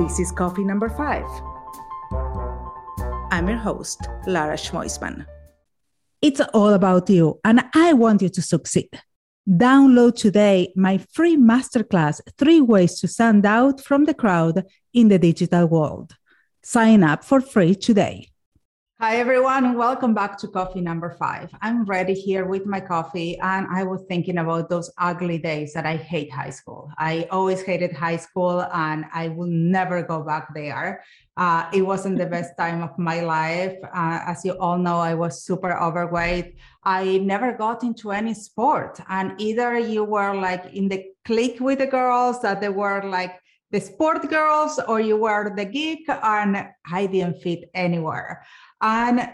This is coffee number five. I'm your host, Lara Schmoisman. It's all about you, and I want you to succeed. Download today my free masterclass, Three Ways to Stand Out from the Crowd in the Digital World. Sign up for free today. Hi, everyone. Welcome back to coffee number five. I'm ready here with my coffee, and I was thinking about those ugly days that I hate high school. I always hated high school, and I will never go back there. Uh, it wasn't the best time of my life. Uh, as you all know, I was super overweight. I never got into any sport, and either you were like in the clique with the girls that they were like the sport girls, or you were the geek, and I didn't fit anywhere. And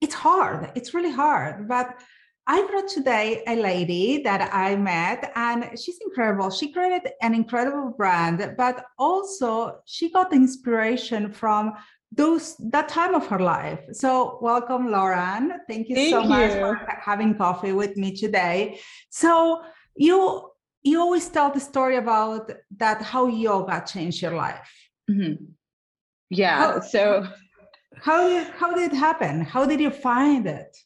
it's hard. It's really hard. But I brought today a lady that I met, and she's incredible. She created an incredible brand, but also she got inspiration from those that time of her life. So, welcome, Lauran. Thank you Thank so you. much for having coffee with me today. So, you you always tell the story about that how yoga changed your life. Mm-hmm. Yeah. How- so How did how did it happen? How did you find it?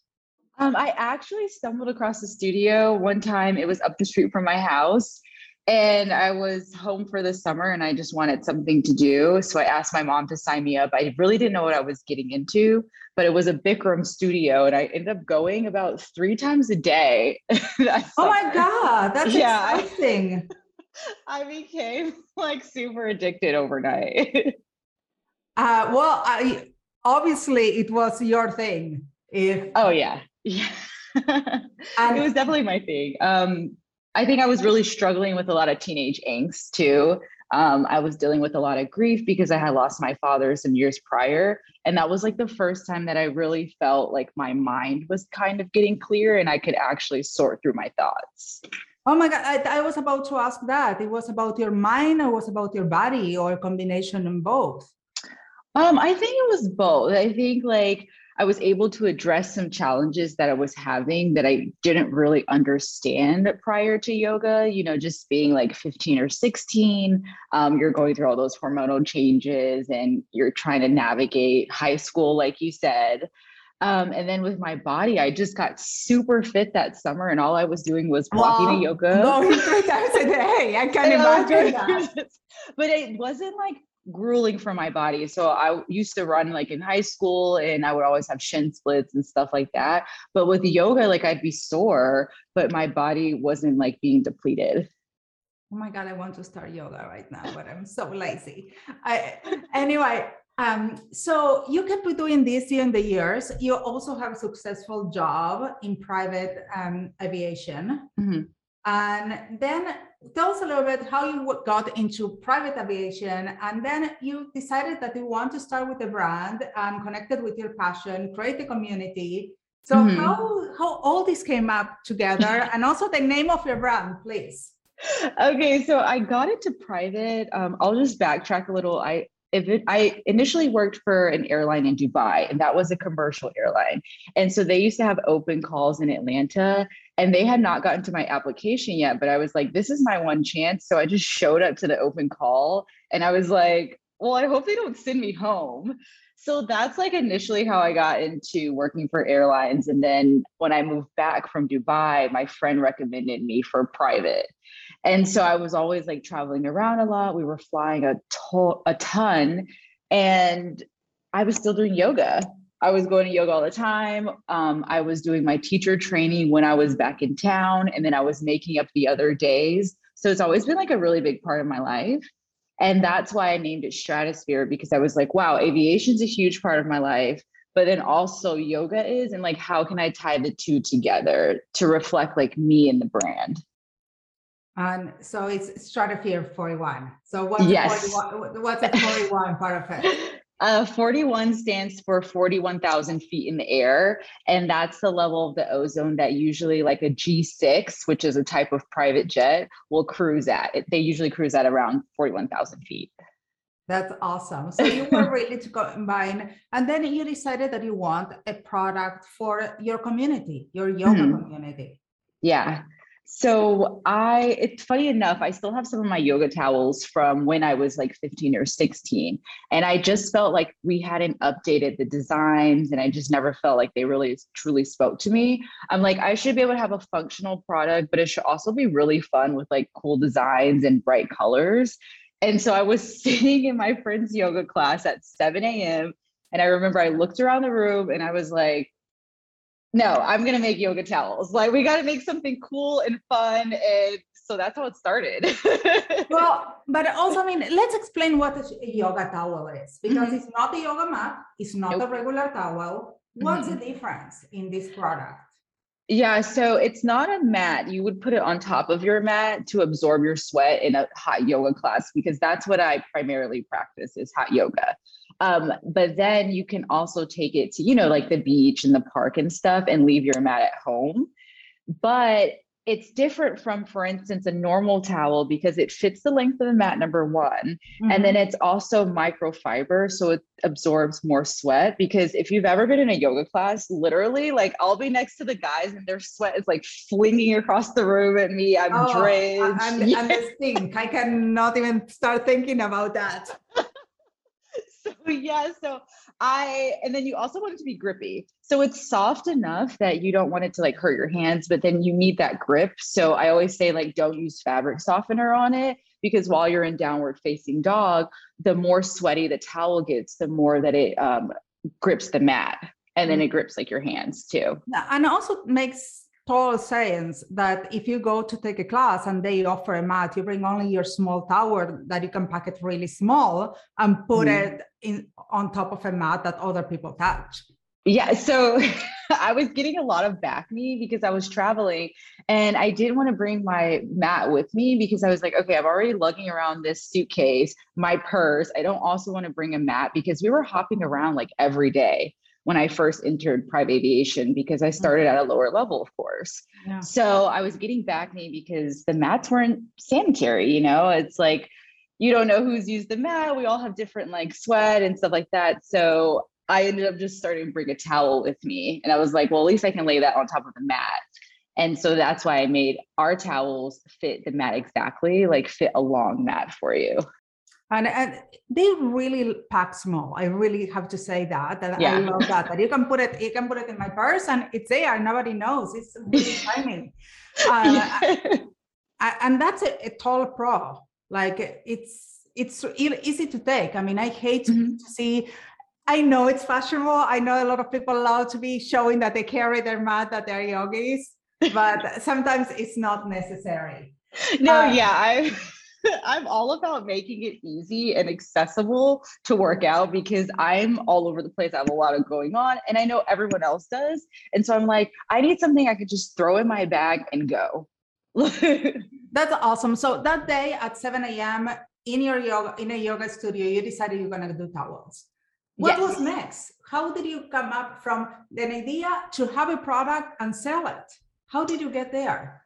um, I actually stumbled across the studio one time. It was up the street from my house. And I was home for the summer and I just wanted something to do. So I asked my mom to sign me up. I really didn't know what I was getting into, but it was a Bikram studio. And I ended up going about three times a day. Oh my. God, that's Yeah, I- exciting. I became like super addicted overnight. Uh, well, I, obviously it was your thing. If Oh yeah. Yeah. it was definitely my thing. Um, I think I was really struggling with a lot of teenage angst too. Um, I was dealing with a lot of grief because I had lost my father some years prior. And that was like the first time that I really felt like my mind was kind of getting clear and I could actually sort through my thoughts. oh my God, I, I was about to ask that. It was about your mind, or was about your body, or a combination of both. Um, I think it was both. I think like I was able to address some challenges that I was having that I didn't really understand prior to yoga. You know, just being like 15 or 16, um, you're going through all those hormonal changes and you're trying to navigate high school, like you said. Um, and then with my body, I just got super fit that summer, and all I was doing was walking Wow. to yoga. Going three times a day. I can I know, imagine that. but it wasn't like grueling for my body. So I used to run like in high school and I would always have shin splits and stuff like that. But with yoga, like I'd be sore, but my body wasn't like being depleted. Oh my God, I want to start yoga right now, but I'm so lazy. I, anyway, um, so you kept doing this during the years. You also have a successful job in private um, aviation. Mhm. And then tell us a little bit how you got into private aviation. And then you decided that you want to start with a brand and connected with your passion, create a community. So Mhm. how, how all this came up together and also the name of your brand, please. okay, so I got into private. Um, I'll just backtrack a little. I if it, I initially worked for an airline in Dubai, and that was a commercial airline. And so they used to have open calls in Atlanta, and they had not gotten to my application yet. But I was like, this is my one chance. So I just showed up to the open call, and I was like, well, I hope they don't send me home. So that's like initially how I got into working for airlines. And then when I moved back from Dubai, my friend recommended me for private. And so I was always like traveling around a lot. We were flying a, to- a ton, and I was still doing yoga. I was going to yoga all the time. Um, I was doing my teacher training when I was back in town, and then I was making up the other days. So it's always been like a really big part of my life. And that's why I named it Stratosphere because I was like, wow, aviation's a huge part of my life, but then also yoga is. And like, how can I tie the two together to reflect like me and the brand? And so it's Stratosphere 41. So what's, Yes. the 41, what's the 41 part of it? Uh, 41 stands for 41,000 feet in the air. And that's the level of the ozone that usually, like a G6, which is a type of private jet, will cruise at. It, they usually cruise at around 41,000 feet. That's awesome. So you were ready to combine, and then you decided that you want a product for your community, your yoga Mhm. community. Yeah. So I it's funny enough, I still have some of my yoga towels from when I was like 15 or 16. And I just felt like we hadn't updated the designs and I just never felt like they really truly spoke to me. I'm like, I should be able to have a functional product, but it should also be really fun with like cool designs and bright colors. And so I was sitting in my friend's yoga class at 7 a.m. And I remember I looked around the room and I was like, no, I'm gonna make yoga towels. Like we gotta make something cool and fun. And so that's how it started. well, but also, I mean, let's explain what a yoga towel is because mm-hmm. it's not a yoga mat, it's not nope. a regular towel. What's mm-hmm. the difference in this product? Yeah, so it's not a mat. You would put it on top of your mat to absorb your sweat in a hot yoga class because that's what I primarily practice is hot yoga. Um, but then you can also take it to, you know, like the beach and the park and stuff and leave your mat at home. But it's different from, for instance, a normal towel because it fits the length of the mat, number one. Mm-hmm. And then mm-hmm. it's also microfiber. So it absorbs more sweat. Because if you've ever been in a yoga class, literally, like I'll be next to the guys and their sweat is like flinging across the room at me. I'm oh, drenched. I'm, yeah. I'm the. I cannot even start thinking about that. yeah, so I and then you also want it to be grippy. So it's soft enough that you don't want it to like hurt your hands, but then you need that grip. So I always say like don't use fabric softener on it because while you're in downward facing dog, the more sweaty the towel gets, the more that it um, grips the mat, and then mm. it grips like your hands too. And also makes total sense that if you go to take a class and they offer a mat, you bring only your small tower that you can pack it really small and put mm. it in on top of a mat that other people touch. Yeah, so I was getting a lot of backne because I was traveling and I didn't want to bring my mat with me because I was like, okay, I'm already lugging around this suitcase, my purse. I don't also want to bring a mat because we were hopping around like every day when I first entered private aviation because I started at a mm-hmm. lower level, of course. Yeah. So I was getting backne because the mats weren't sanitary, you know, it's like you don't know who's used the mat. We all have different like sweat and stuff like that. So I ended up just starting to bring a towel with me. And I was like, well, at least I can lay that on top of the mat. And so that's why I made our towels fit the mat exactly, like fit a long mat for you and, and they really pack small i really have to say that that yeah. i love that that you can put it you can put it in my purse and it's there nobody knows it's really tiny uh, and that's a, a, tall pro like it's it's easy to take i mean i hate mm-hmm. to see I know it's fashionable. I know a lot of people love to be showing that they carry their mat, that they're yogis, but sometimes it's not necessary. No, uh, yeah, I I'm all about making it easy and accessible to work out because I'm all over the place. I have a lot of going on and I know everyone else does. And so I'm like, I need something I could just throw in my bag and go. That's awesome. So that day at 7 a.m. in your yoga in a yoga studio, you decided you're gonna do towels. What yes. was next? How did you come up from an idea to have a product and sell it? How did you get there?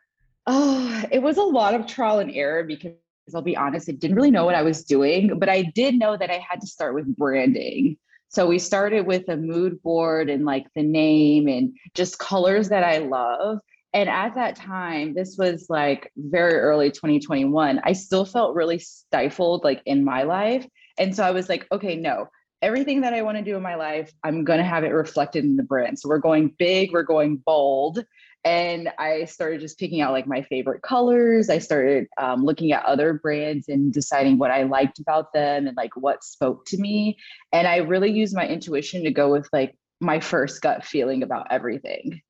Oh, it was a lot of trial and error because I'll be honest, I didn't really know what I was doing, but I did know that I had to start with branding. So we started with a mood board and like the name and just colors that I love. And at that time, this was like very early 2021, I still felt really stifled like in my life. And so I was like, okay, no, everything that I want to do in my life, I'm going to have it reflected in the brand. So we're going big, we're going bold and I started just picking out like my favorite colors. I started um, looking at other brands and deciding what I liked about them and like what spoke to me. And I really used my intuition to go with like my first gut feeling about everything.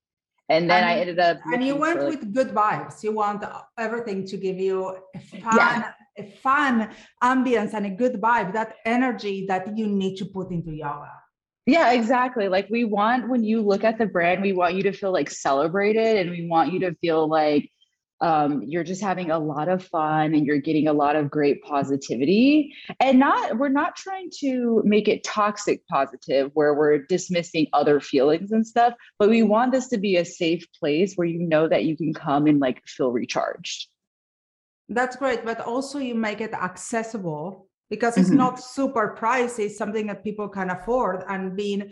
And then and, I ended up. And you went like, with good vibes. You want everything to give you a fun, yeah. a fun ambience and a good vibe, that energy that you need to put into yoga. Yeah, exactly. Like we want when you look at the brand, we want you to feel like celebrated and we want you to feel like um, you're just having a lot of fun and you're getting a lot of great positivity. And not we're not trying to make it toxic positive where we're dismissing other feelings and stuff, but we want this to be a safe place where you know that you can come and like feel recharged. That's great, but also you make it accessible because it's mm-hmm. not super pricey, it's something that people can afford and being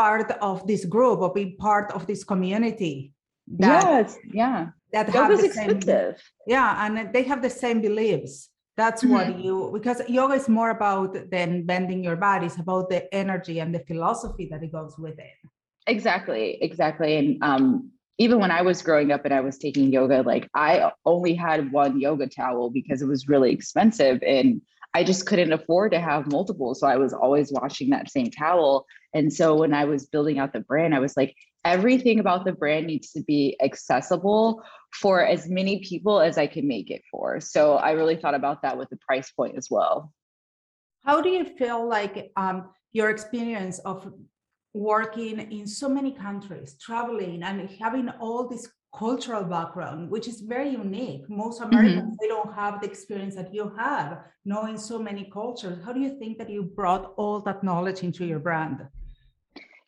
part of this group or being part of this community. yes, yeah. that have the expensive. same yeah and they have the same beliefs that's Mhm. what you because yoga is more about than bending your body it's about the energy and the philosophy that it goes with it Exactly, exactly. And um, even when I was growing up and I was taking yoga, like I only had one yoga towel because it was really expensive and I just couldn't afford to have multiple. So I was always washing that same towel. And so when I was building out the brand, I was like, everything about the brand needs to be accessible for as many people as I can make it for. So I really thought about that with the price point as well. how do you feel like um, your experience of working in so many countries traveling and having all this cultural background which is very unique most mm-hmm. americans they don't have the experience that you have knowing so many cultures how do you think that you brought all that knowledge into your brand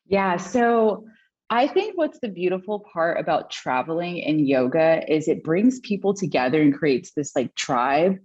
Yeah. So I think what's the beautiful part about traveling in yoga is it brings people together and creates this like tribe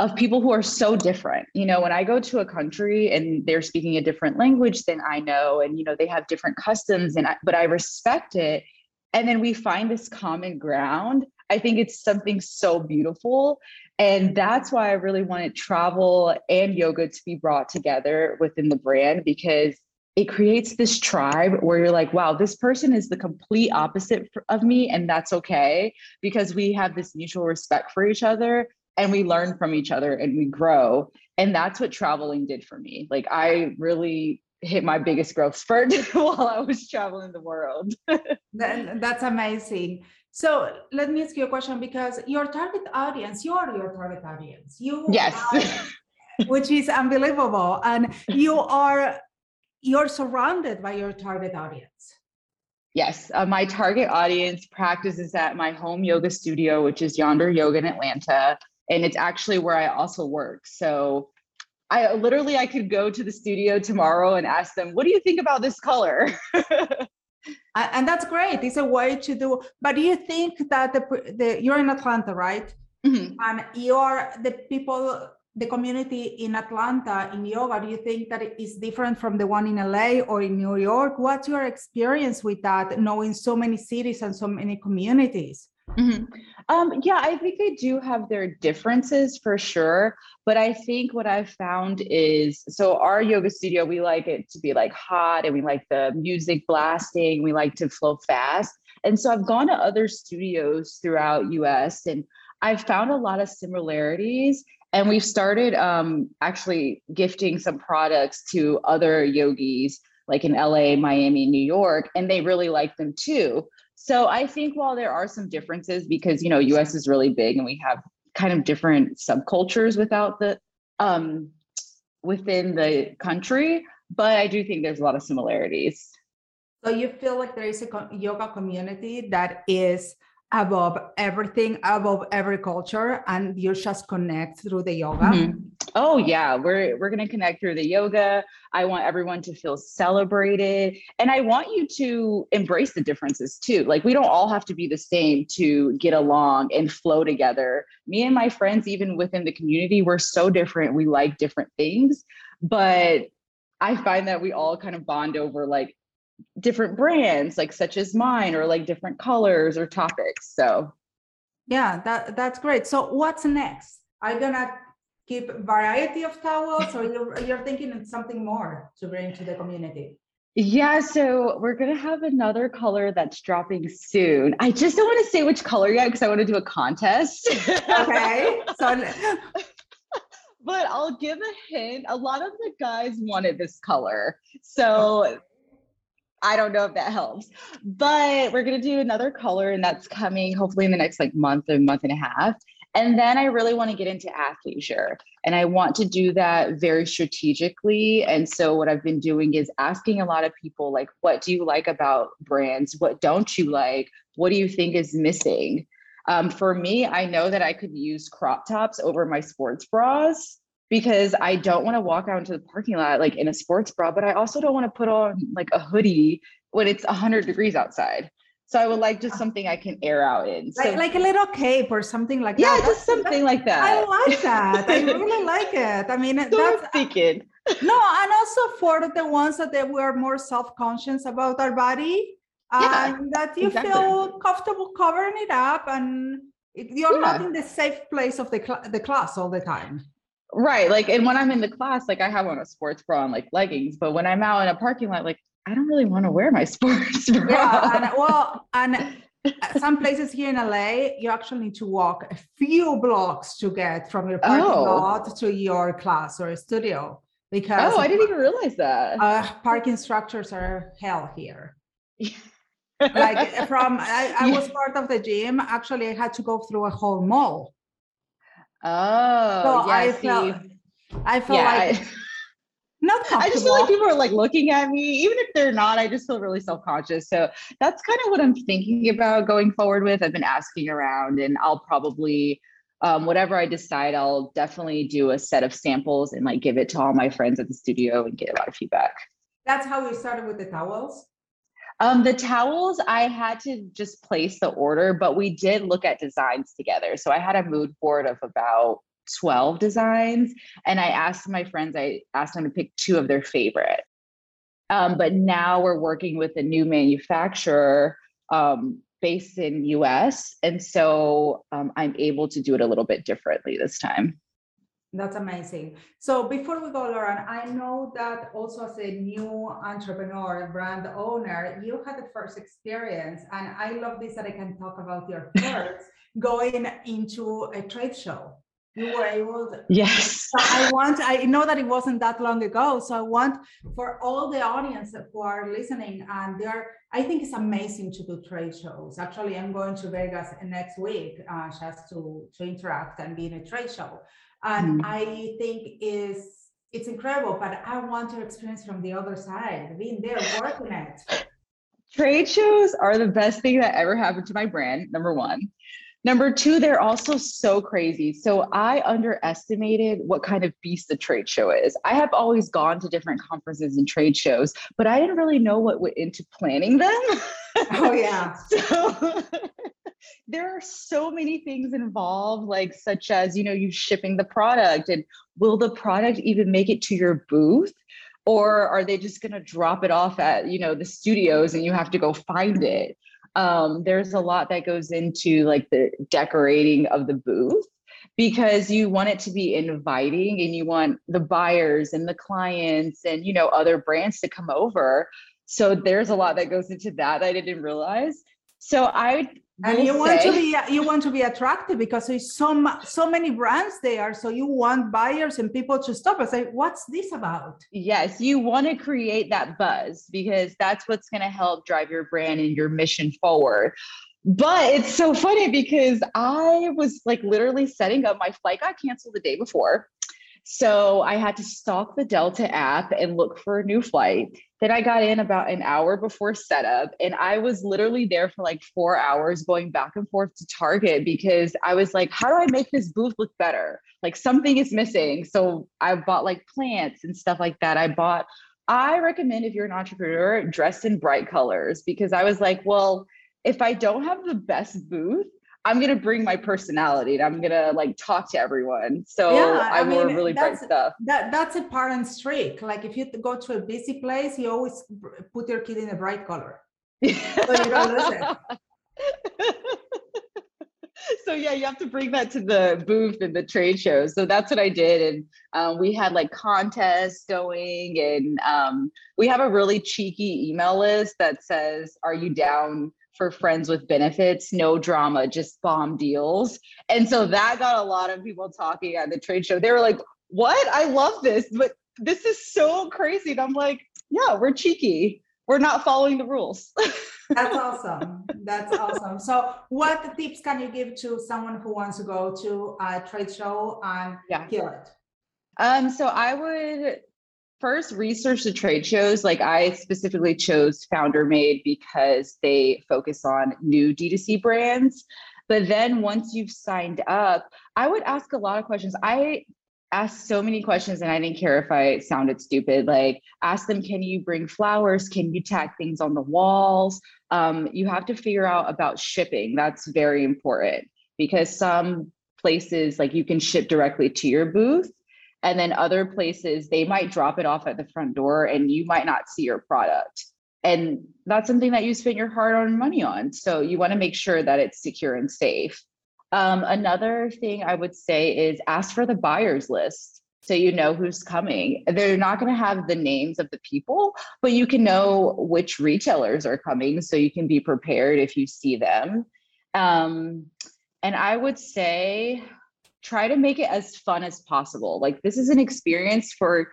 of people who are so different. You know, when I go to a country and they're speaking a different language than I know, and you know, they have different customs, and I, but I respect it. And then we find this common ground. I think it's something so beautiful. And that's why I really wanted travel and yoga to be brought together within the brand because it creates this tribe where you're like, wow, this person is the complete opposite of me. And that's okay because we have this mutual respect for each other and we learn from each other and we grow. And that's what traveling did for me. Like, I really hit my biggest growth spurt while I was traveling the world. Then that's amazing. So let me ask you a question because your target audience, you are your target audience. You Yes. are- which is unbelievable. And you are you're surrounded by your target audience. Yes, uh, my target audience practices at my home yoga studio, which is Yonder Yoga in Atlanta, and it's actually where I also work. So I literally I could go to the studio tomorrow and ask them, "What do you think about this color?" And that's great. It's a way to do. But do you think that the, the you're in Atlanta, right? Mhm. And you're the people, the community in Atlanta in yoga. Do you think that it is different from the one in LA or in New York? What's your experience with that, knowing so many cities and so many communities? Mhm. Um, yeah, I think they do have their differences for sure. But I think what I've found is so our yoga studio, we like it to be like hot and we like the music blasting, we like to flow fast. And so I've gone to other studios throughout US and I've found a lot of similarities. And we've started um, actually gifting some products to other yogis like in LA, Miami, New York, and they really like them too. So I think while there are some differences because you know US is really big and we have kind of different subcultures without the um within the country, but I do think there's a lot of similarities. So you feel like there is a yoga community that is above everything, above every culture, and you just connect through the yoga. Mhm. Oh yeah, we're we're gonna connect through the yoga. I want everyone to feel celebrated, and I want you to embrace the differences too. Like we don't all have to be the same to get along and flow together. Me and my friends, even within the community, we're so different. We like different things, but I find that we all kind of bond over like different brands, like such as mine, or like different colors or topics. So Yeah, that that's great. So what's next? Are you gonna keep variety of towels, or you're you're thinking of something more to bring to the community? Yeah, so we're gonna have another color that's dropping soon. I just don't want to say which color yet because I want to do a contest. Okay, so but I'll give a hint. A lot of the guys wanted this color. So I don't know if that helps. But we're gonna do another color, and that's coming hopefully in the next like month or month and a half. And then I really want to get into athleisure. And I want to do that very strategically. And so what I've been doing is asking a lot of people like, what do you like about brands? What don't you like? What do you think is missing? Um, for me, I know that I could use crop tops over my sports bras because I don't want to walk out into the parking lot like in a sports bra, but I also don't want to put on like a hoodie when it's 100 degrees outside. So I would like just something I can air out in. So like, like a little cape or something like yeah, that. Yeah, just something like that. I like that. I really like it. I mean, So that's thinking. no, and also for the ones that they were more self-conscious about our body, yeah, and that you exactly. feel comfortable covering it up and you're yeah. not in the safe place of the, cl- the class all the time. Right. Like, and when I'm in the class, like I have on a sports bra and like leggings, but when I'm out in a parking lot, like I don't really want to wear my sports bra. Yeah. And, well, and some places here in LA, you actually need to walk a few blocks to get from your parking oh. lot to your class or studio because oh, I didn't even realize that. Uh, parking structures are hell here. like from I, I was part of the gym. Actually, I had to go through a whole mall. Oh, so yeah, I see. felt I felt yeah, like. I, not I just feel like people are like looking at me, even if they're not. I just feel really self conscious. So that's kind of what I'm thinking about going forward with. I've been asking around, and I'll probably, um, whatever I decide, I'll definitely do a set of samples and like give it to all my friends at the studio and get a lot of feedback. That's how we started with the towels. Um, the towels, I had to just place the order, but we did look at designs together. So I had a mood board of about 12 designs. And I asked my friends, I asked them to pick two of their favorite. Um, but now we're working with a new manufacturer um, based in US. And so um, I'm able to do it a little bit differently this time. That's amazing. So before we go, Lauran, I know that also as a new entrepreneur, brand owner, you had the first experience, and I love this that I can talk about your first going into a trade show you were able to yes. So i want i know that it wasn't that long ago so i want for all the audience who are listening and they're i think it's amazing to do trade shows. Actually i'm going to vegas next week uh, just to to interact and be in a trade show. And mm. I think is it's incredible but i want to experience from the other side being there working it. Trade shows are the best thing that ever happened to my brand number one Number two, they're also so crazy. So I underestimated what kind of beast the trade show is. I have always gone to different conferences and trade shows, but I didn't really know what went into planning them. Oh, yeah. so there are so many things involved, like such as, you know, you shipping the product and will the product even make it to your booth? Or are they just going to drop it off at, you know, the studios and you have to go find it? Um, there's a lot that goes into like the decorating of the booth because you want it to be inviting and you want the buyers and the clients and you know other brands to come over. So there's a lot that goes into that, i didn't realize. So i and you want to be you want to be attractive because there's so so many brands there. So you want buyers and people to stop and say what's this about? Yes you want to create that buzz because that's what's going to help drive your brand and your mission forward. But it's so funny because i was like literally setting up my flight got canceled the day before so I had to stalk the Delta app and look for a new flight. Then I got in about an hour before setup, and I was literally there for like four hours going back and forth to Target because I was like, how do I make this booth look better? Like something is missing. So I bought like plants and stuff like that. I bought, I recommend if you're an entrepreneur, dress in bright colors because I was like, well, if I don't have the best booth, I'm gonna bring my personality and I'm gonna like talk to everyone. So yeah, I, I wore really bright stuff. That that's a parent trick. Like if you go to a busy place, you always put your kid in a bright color. so you don't lose it. so yeah, you have to bring that to the booth and the trade shows. So that's what I did, and um, we had like contests going, and um, we have a really cheeky email list that says, "Are you down for friends with benefits, no drama, just bomb deals. And so that got a lot of people talking at the trade show. They were like, What? I love this, but this is so crazy. And I'm like, Yeah, we're cheeky. We're not following the rules. That's awesome. That's awesome. So, what tips can you give to someone who wants to go to a trade show and yeah. kill it? Um, so I would first research the trade shows like i specifically chose founder made because they focus on new d2c brands. But then once you've signed up i would ask a lot of questions. I asked so many questions and i didn't care if i sounded stupid like ask them can you bring flowers? Can you tack things on the walls? Um, you have to figure out about shipping. That's very important because some places like you can ship directly to your booth and then other places, they might drop it off at the front door and you might not see your product. and that's something that you spent your hard earned money on. So you want to make sure that it's secure and safe. Um, another thing I would say is ask for the buyers list so you know who's coming. They're not going to have the names of the people, but you can know which retailers are coming so you can be prepared if you see them. Um, and I would say try to make it as fun as possible. Like, this is an experience for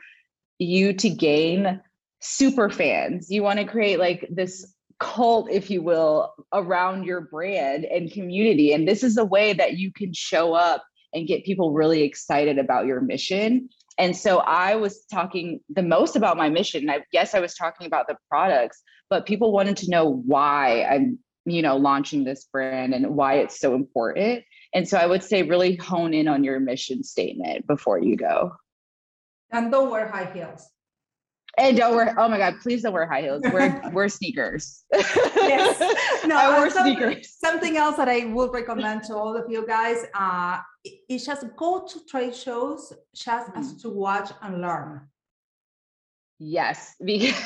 you to gain super fans. You want to create like this cult, if you will, around your brand and community. And this is a way that you can show up and get people really excited about your mission. And so I was talking the most about my mission. I guess I was talking about the products, but people wanted to know why I'm, you know, launching this brand and why it's so important. And so I would say really hone in on your mission statement before you go. And don't wear high heels. And don't wear, oh my God, please don't wear high heels. Wear, wear sneakers. yes. No, I wear some, sneakers. Something else that I would recommend to all of you guys uh, is just go to trade shows just mm. as to watch and learn. Yes, because,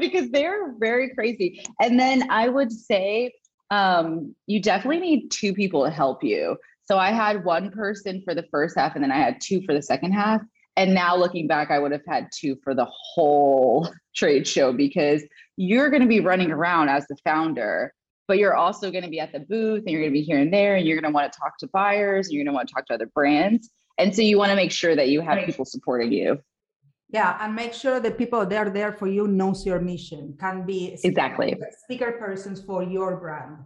because they're very crazy. And then I would say um, you definitely need two people to help you. So I had one person for the first half and then I had two for the second half and now looking back, I would have had two for the whole trade show because you're going to be running around as the founder, but you're also going to be at the booth and you're going to be here and there and you're going to want to talk to buyers and you're going to want to talk to other brands. And so you want to make sure that you have people supporting you. Yeah, and make sure the people that are there for you knows your mission. Can be exactly speaker persons for your brand.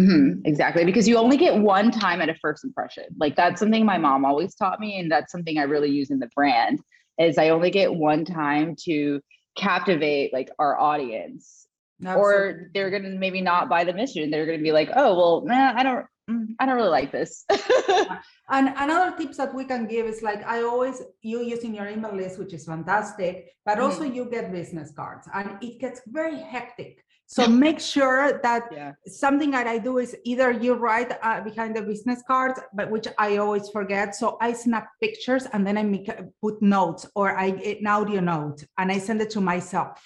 Mm-hmm, exactly. Because you only get one time at a first impression. Like that's something my mom always taught me. And that's something I really use in the brand is I only get one time to captivate like our audience Absolutely. or they're to maybe not buy the mission. They're to be like, oh, well, nah, I don't, mm, I don't really like this. and another tips that we can give is like I always you using your email list, which is fantastic, but also mm. you get business cards and it gets very hectic so make sure that yeah. something that I do is either you write uh, behind the business cards, but which I always forget. So I snap pictures and then I make put notes or I get an audio note and I send it to myself.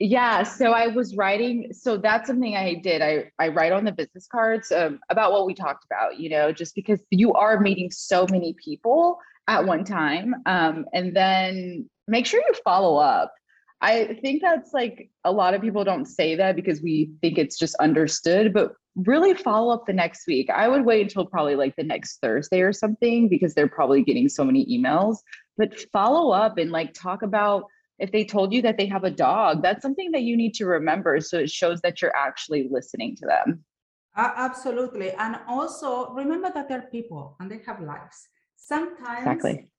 Yeah, so I was writing. So that's something I did. I I write on the business cards um, about what we talked about. You know, just because you are meeting so many people at one time, um, and then make sure you follow up I think that's like a lot of people don't say that because we think it's just understood, but really follow up the next week. I would wait until probably like the next Thursday or something because they're probably getting so many emails, but follow up and like talk about if they told you that they have a dog, that's something that you need to remember. So it shows that you're actually listening to them. Uh, absolutely. And also remember that they're people and they have lives. Sometimes, exactly.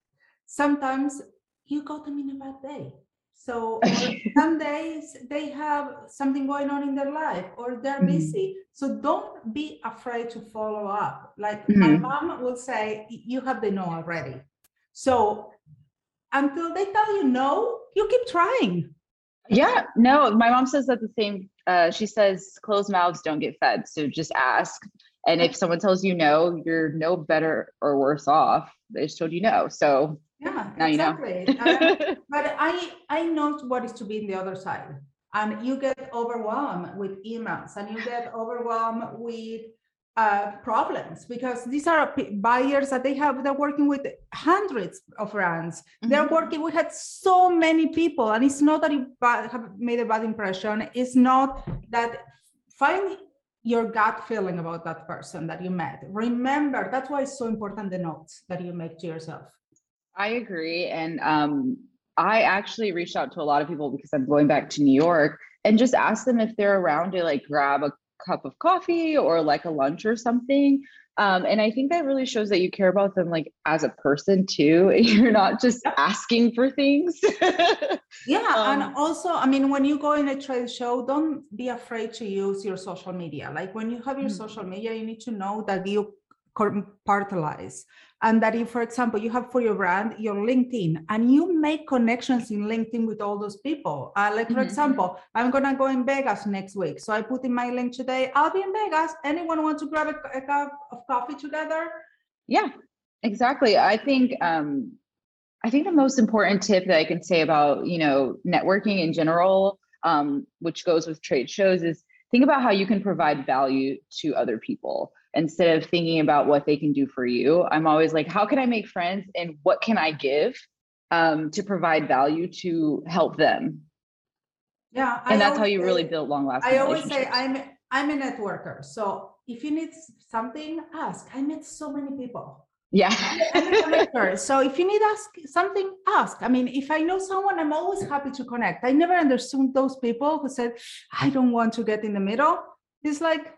sometimes you got them in a bad day so some days they have something going on in their life or they're mm-hmm. busy. So don't be afraid to follow up. Like mm-hmm. my mom will say, you have the no already. So until they tell you no, you keep trying. Yeah, no, my mom says that the same. Uh, she says closed mouths don't get fed. So just ask. And if someone tells you no, you're no better or worse off. They just told you no. So yeah now exactly. you know uh, but i i know what is to be in the other side and you get overwhelmed with emails and you get overwhelmed with uh, problems because these are buyers that they have they're working with hundreds of brands mm-hmm. they're working we had so many people and it's not that you have made a bad impression it's not that find your gut feeling about that person that you met remember that's why it's so important the notes that you make to yourself I agree. And um, I actually reached out to a lot of people because I'm going back to New York and just ask them if they're around to like grab a cup of coffee or like a lunch or something. Um, and I think that really shows that you care about them like as a person too. You're not just asking for things. yeah. Um, and also, I mean, when you go in a trade show, don't be afraid to use your social media. Like when you have your mm-hmm. social media, you need to know that you compartmentalize and that if for example you have for your brand your linkedin and you make connections in linkedin with all those people. Uh, like for mm-hmm. example i'm gonna go in vegas next week. So i put in my link today. I'll be in vegas. Anyone want to grab a, a cup of coffee together? Yeah exactly. I think um i think the most important tip that i can say about you know networking in general um, which goes with trade shows, is think about how you can provide value to other people instead of thinking about what they can do for you. I'm always like, how can I make friends and what can I give um, to provide value to help them? Yeah, and I that's how you say, really build long lasting. I always say I'm I'm a networker, so if you need something, ask. I met so many people. Yeah. so if you need ask something, ask. I mean, if I know someone, I'm always happy to connect. I never understood those people who said, I don't want to get in the middle. It's like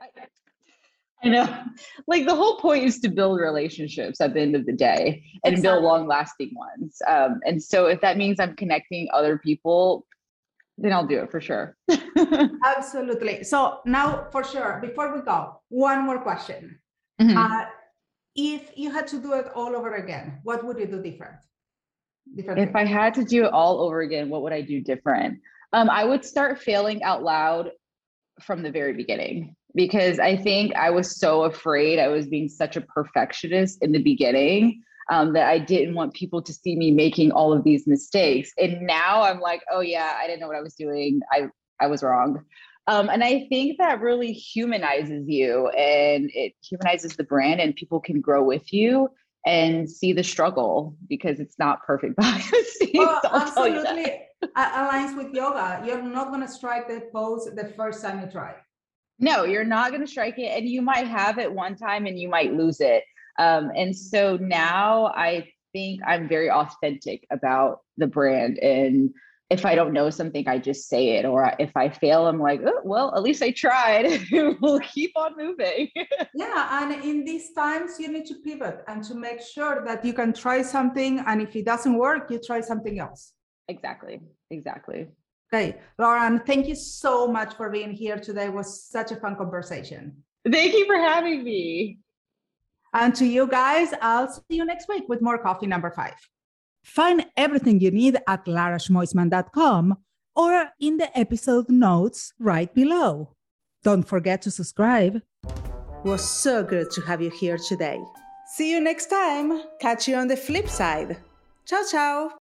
I know. Like the whole point is to build relationships at the end of the day and exactly. build long lasting ones. Um, and so if that means I'm connecting other people, then I'll do it for sure. Absolutely. So now for sure, before we go, one more question. Mm-hmm. Uh, if you had to do it all over again, what would you do different? different if I had to do it all over again, what would I do different? Um, I would start failing out loud from the very beginning because I think I was so afraid I was being such a perfectionist in the beginning um, that I didn't want people to see me making all of these mistakes. And now I'm like, oh yeah, I didn't know what I was doing. I I was wrong. Um, and I think that really humanizes you and it humanizes the brand, and people can grow with you and see the struggle because it's not perfect scenes. Well, absolutely aligns with yoga. You're not going to strike the pose the first time you try. No, you're not going to strike it, and you might have it one time and you might lose it. Um, and so now I think I'm very authentic about the brand and if I don't know something, I just say it. Or if I fail, I'm like, oh, well, at least I tried. we'll keep on moving. yeah. And in these times, you need to pivot and to make sure that you can try something. And if it doesn't work, you try something else. Exactly. Exactly. Okay. Lauran, thank you so much for being here today. It was such a fun conversation. Thank you for having me. And to you guys, I'll see you next week with more coffee number five. Find everything you need at laraschmoisman.com or in the episode notes right below. Don't forget to subscribe. It was so good to have you here today. See you next time. Catch you on the flip side. Ciao, ciao.